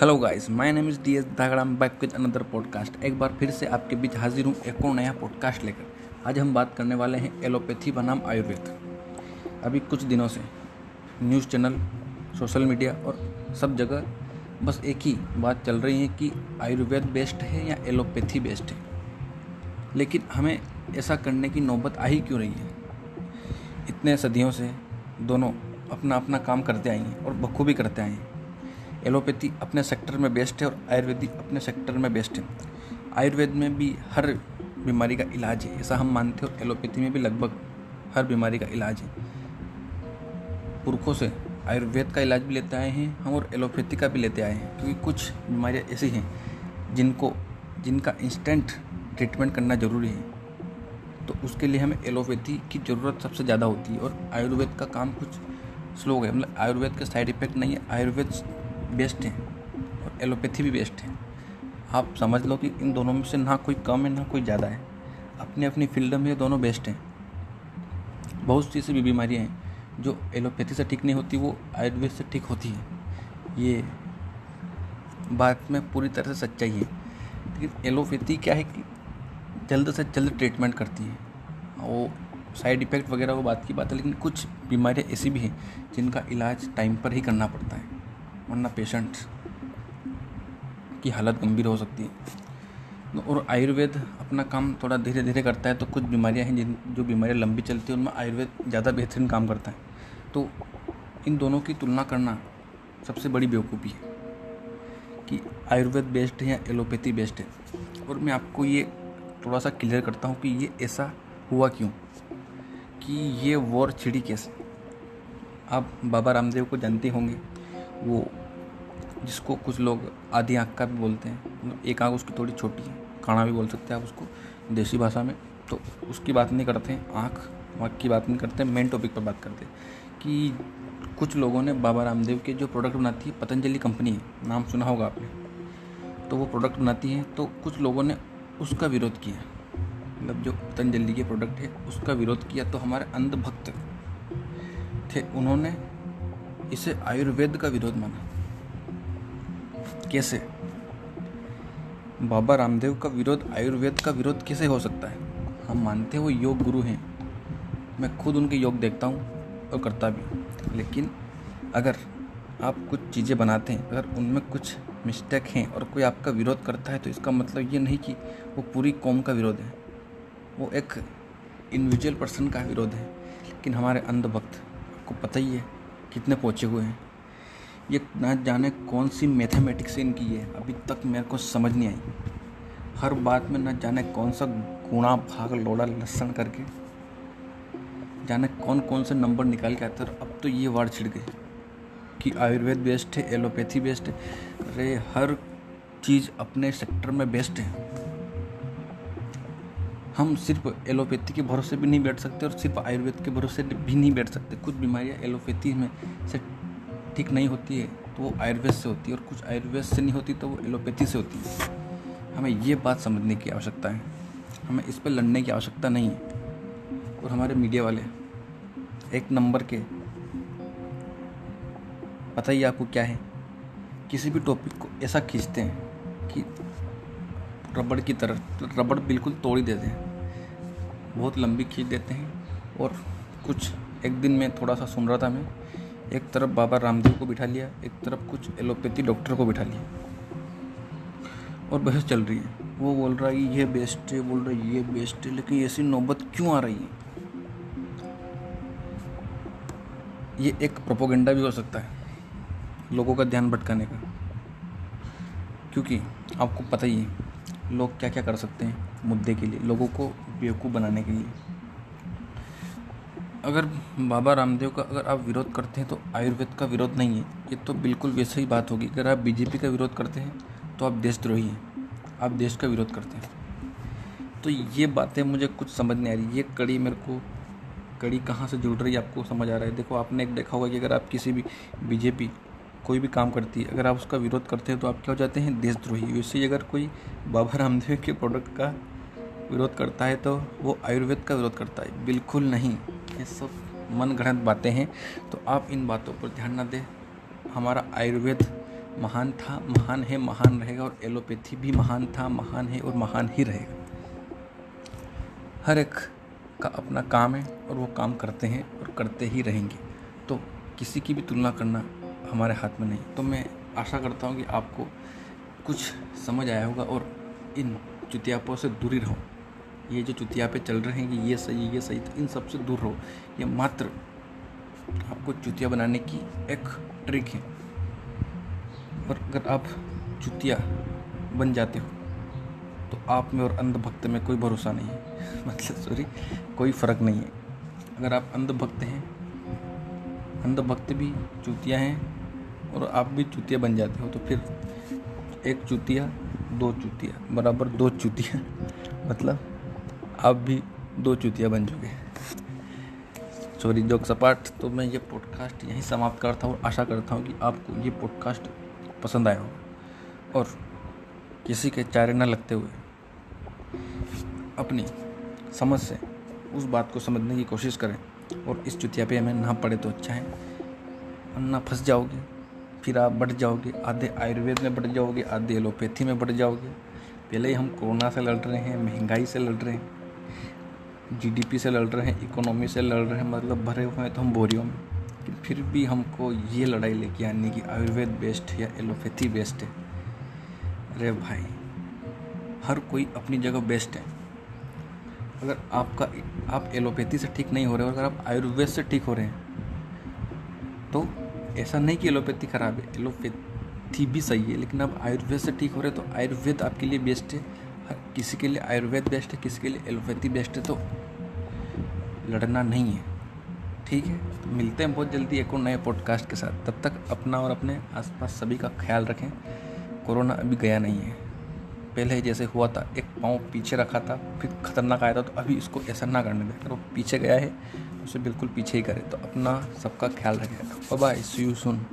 Hello guys my name is D S Dhagra back with another podcast एक बार फिर से आपके बीच हाजिर हूँ एक और नया पॉडकास्ट लेकर। आज हम बात करने वाले हैं एलोपैथी बनाम आयुर्वेद। अभी कुछ दिनों से न्यूज़ चैनल, सोशल मीडिया और सब जगह बस एक ही बात चल रही है कि आयुर्वेद बेस्ट है या एलोपैथी बेस्ट है। लेकिन हमें ऐसा करने की नौबत आ ही क्यों रही है? इतने सदियों से दोनों अपना अपना काम करते आई हैं और बखूबी करते आए हैं। एलोपैथी अपने सेक्टर में बेस्ट है और आयुर्वेदिक अपने सेक्टर में बेस्ट है। आयुर्वेद में भी हर बीमारी का इलाज है, ऐसा हम मानते हैं, और एलोपैथी में भी लगभग हर बीमारी का इलाज है। पुरखों से आयुर्वेद का इलाज भी लेते आए हैं, हम और एलोपैथी का भी लेते आए हैं, क्योंकि कुछ बीमारियाँ ऐसी हैं जिनको, जिनका इंस्टेंट ट्रीटमेंट करना ज़रूरी है। तो उसके लिए हमें एलोपैथी की ज़रूरत सबसे ज़्यादा होती है, और आयुर्वेद का काम कुछ स्लो है मतलब आयुर्वेद के साइड इफ़ेक्ट नहीं है, आयुर्वेद बेस्ट है और एलोपैथी भी बेस्ट है। आप समझ लो कि इन दोनों में से ना कोई कम है, ना कोई ज़्यादा है। अपनी अपनी फ़ील्ड में ये दोनों बेस्ट हैं। बहुत सी ऐसी भी बीमारियाँ हैं जो एलोपैथी से ठीक नहीं होती, वो आयुर्वेद से ठीक होती है। ये बात में पूरी तरह से सच्चाई है। लेकिन एलोपैथी क्या है कि जल्द से जल्द ट्रीटमेंट करती है। वो साइड इफ़ेक्ट वगैरह, वो बात की बात है, लेकिन कुछ बीमारियाँ ऐसी भी हैं जिनका इलाज टाइम पर ही करना पड़ता है। वरना पेशेंट की हालत गंभीर हो सकती है। और आयुर्वेद अपना काम थोड़ा धीरे धीरे करता है तो कुछ बीमारियाँ हैं जिन, जो बीमारियाँ लंबी चलती हैं, उनमें आयुर्वेद ज़्यादा बेहतरीन काम करता है। तो इन दोनों की तुलना करना सबसे बड़ी बेवकूफ़ी है कि आयुर्वेद बेस्ट है या एलोपैथी बेस्ट है। और मैं आपको ये थोड़ा सा क्लियर करता हूँ कि ये ऐसा हुआ क्यों? कि ये वॉर छिड़ी कैसे आप बाबा रामदेव को जानते होंगे। वो जिसको कुछ लोग आधी आँख का भी बोलते हैं मतलब एक आँख उसकी थोड़ी छोटी है, काना भी बोल सकते हैं आप उसको, देसी भाषा में तो उसकी बात नहीं करते हैं, आँख वाँख की बात नहीं करते मेन टॉपिक पर बात करते हैं। कि कुछ लोगों ने बाबा रामदेव के जो प्रोडक्ट बनाती है, पतंजलि कंपनी है, नाम सुना होगा आपने तो वो प्रोडक्ट बनाती है तो कुछ लोगों ने उसका विरोध किया। मतलब जो पतंजलि के प्रोडक्ट है, उसका विरोध किया तो हमारे अंधभक्त थे, उन्होंने इसे आयुर्वेद का विरोध माना। कैसे? बाबा रामदेव का विरोध, आयुर्वेद का विरोध कैसे हो सकता है? हम मानते हैं वो योग गुरु हैं। मैं खुद उनके योग देखता हूँ और करता भी लेकिन अगर आप कुछ चीज़ें बनाते हैं, अगर उनमें कुछ मिस्टेक हैं और कोई आपका विरोध करता है तो इसका मतलब ये नहीं कि वो पूरी कौम का विरोध है। वो एक इंडिविजुअल पर्सन का विरोध है। लेकिन हमारे अंधभक्त, आपको पता ही है कितने पहुँचे हुए हैं। ये ना जाने कौन सी मैथमेटिक्स इनकी है, अभी तक मेरे को समझ नहीं आई। हर बात में ना जाने कौन सा गुणा, भाग, लोड़ा लसन करके। जाने कौन कौन से नंबर निकाल के आते अब तो ये वार्ड छिड़ गए कि आयुर्वेद बेस्ट है, एलोपैथी बेस्ट है। अरे, हर चीज़ अपने सेक्टर में बेस्ट है। हम सिर्फ़ एलोपैथी के भरोसे भी नहीं बैठ सकते और सिर्फ़ आयुर्वेद के भरोसे भी नहीं बैठ सकते। कुछ बीमारियाँ एलोपैथी में से ठीक नहीं होती है तो वो आयुर्वेद से होती है और कुछ आयुर्वेद से नहीं होती तो वो एलोपैथी से होती है। हमें ये बात समझने की आवश्यकता है। हमें इस पर लड़ने की आवश्यकता नहीं है। और हमारे मीडिया वाले, एक नंबर के पता ही आपको क्या है? किसी भी टॉपिक को ऐसा खींचते हैं कि रबड़ की तरह, रबड़ बिल्कुल तोड़ ही देते हैं। बहुत लंबी खींच देते हैं और कुछ, एक दिन में थोड़ा सा सुन रहा था मैं एक तरफ़ बाबा रामदेव को बिठा लिया, एक तरफ़ कुछ एलोपैथी डॉक्टर को बिठा लिया। और बहस चल रही है। वो बोल रहा है, ये बेस्ट है, बोल रहा है, ये बेस्ट है, लेकिन ऐसी नौबत क्यों आ रही है? ये एक प्रोपोगंडा भी हो सकता है, लोगों का ध्यान भटकाने का। क्योंकि आपको पता ही है लोग क्या क्या कर सकते हैं मुद्दे के लिए, लोगों को बेवकूफ़ बनाने के लिए। अगर बाबा रामदेव का, अगर आप विरोध करते हैं तो आयुर्वेद का विरोध नहीं है, ये तो बिल्कुल वैसे ही बात होगी। अगर आप बीजेपी का विरोध करते हैं तो आप देशद्रोही हैं, आप देश का विरोध करते हैं। तो ये बातें मुझे कुछ समझ नहीं आ रही, ये कड़ी मेरे को, कड़ी कहाँ से जुड़ रही है आपको समझ आ रहा है? देखो, आपने एक देखा होगा कि अगर आप किसी भी बीजेपी कोई भी काम करती है, अगर आप उसका विरोध करते हैं तो आप क्या हो जाते हैं? देशद्रोही। वैसे ही अगर कोई बाबा रामदेव के प्रोडक्ट का विरोध करता है तो वो आयुर्वेद का विरोध करता है। बिल्कुल नहीं। ये सब मन गढ़ंत बातें हैं। तो आप इन बातों पर ध्यान न दें। हमारा आयुर्वेद महान था, महान है, महान रहेगा और एलोपैथी भी महान था, महान है और महान ही रहेगा। हर एक का अपना काम है और वो काम करते हैं और करते ही रहेंगे। तो किसी की भी तुलना करना हमारे हाथ में नहीं। तो मैं आशा करता हूँ कि आपको कुछ समझ आया होगा और इन चुतियापों से दूरी रहो। ये जो चुतियापे चल रहे हैं कि ये सही ये सही तो इन सबसे दूर रहो। ये मात्र आपको चुतिया बनाने की एक ट्रिक है। और अगर आप चुतिया बन जाते हो तो आप में और अंधभक्त में कोई भरोसा नहीं है। मतलब सॉरी कोई फ़र्क नहीं है। अगर आप अंधभक्त हैं अंधभक्त भी चुतिया हैं और आप भी चुतिया बन जाते हो तो फिर एक चुतिया, दो चुतिया, बराबर दो चुतिया मतलब आप भी दो चुतिया बन चुके सॉरी जोक सपाट तो मैं ये पॉडकास्ट यहीं समाप्त करता हूँ आशा करता हूँ कि आपको ये पॉडकास्ट पसंद आया हो और किसी के चारे न लगते हुए अपनी समझ से उस बात को समझने की कोशिश करें। और इस चुतिया पे हमें ना पड़े तो अच्छा है। वरना फंस जाओगे, फिर आप बढ़ जाओगे, आधे आयुर्वेद में बढ़ जाओगे, आधे एलोपैथी में बढ़ जाओगे। पहले ही हम कोरोना से लड़ रहे हैं, महँगाई से लड़ रहे हैं जीडीपी से लड़ रहे हैं, इकोनॉमी से लड़ रहे हैं मतलब भरे हुए हैं तो हम बोरियों में। फिर भी हमको ये लड़ाई लेके आनी कि आयुर्वेद बेस्ट या एलोपैथी बेस्ट है। अरे भाई, हर कोई अपनी जगह बेस्ट है। अगर आपका, आप एलोपैथी से ठीक नहीं हो रहे हो, अगर आप आयुर्वेद से ठीक हो रहे हैं तो ऐसा नहीं कि एलोपैथी खराब है। एलोपैथी भी सही है, लेकिन आप आयुर्वेद से ठीक हो रहे हैं तो आयुर्वेद आपके लिए बेस्ट है। किसी के लिए आयुर्वेद बेस्ट है, किसी के लिए एलोपैथी बेस्ट है तो लड़ना नहीं है। ठीक है? तो मिलते हैं बहुत जल्दी एक और नए पॉडकास्ट के साथ। तब तक अपना और अपने आसपास सभी का ख्याल रखें। कोरोना अभी गया नहीं है। पहले जैसे हुआ था, एक पाँव पीछे रखा था, फिर खतरनाक आया था तो अभी इसको ऐसा ना करने दें। अगर वो पीछे गया है उसे बिल्कुल पीछे ही करे। तो अपना सबका ख्याल रखेगा बाय सी यू सुन